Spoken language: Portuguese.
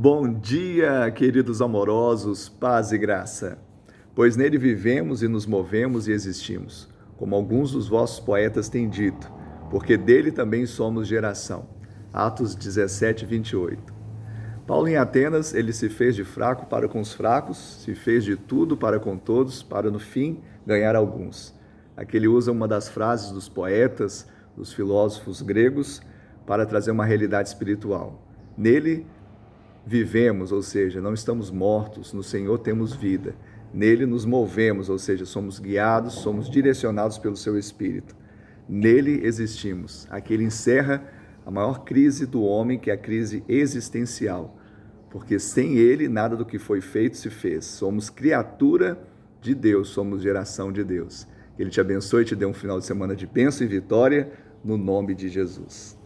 Bom dia, queridos amorosos, paz e graça. Pois nele vivemos e nos movemos e existimos, como alguns dos vossos poetas têm dito, porque dele também somos geração. Atos 17, 28. Paulo em Atenas, ele se fez de fraco para com os fracos, se fez de tudo para com todos, para no fim ganhar alguns. Aqui ele usa uma das frases dos poetas, dos filósofos gregos, para trazer uma realidade espiritual. Nele vivemos, ou seja, não estamos mortos, no Senhor temos vida. Nele nos movemos, ou seja, somos guiados, somos direcionados pelo seu Espírito. Nele existimos. Aqui ele encerra a maior crise do homem, que é a crise existencial. Porque sem ele, nada do que foi feito se fez. Somos criatura de Deus, somos geração de Deus. Ele te abençoe e te dê um final de semana de bênção e vitória, no nome de Jesus.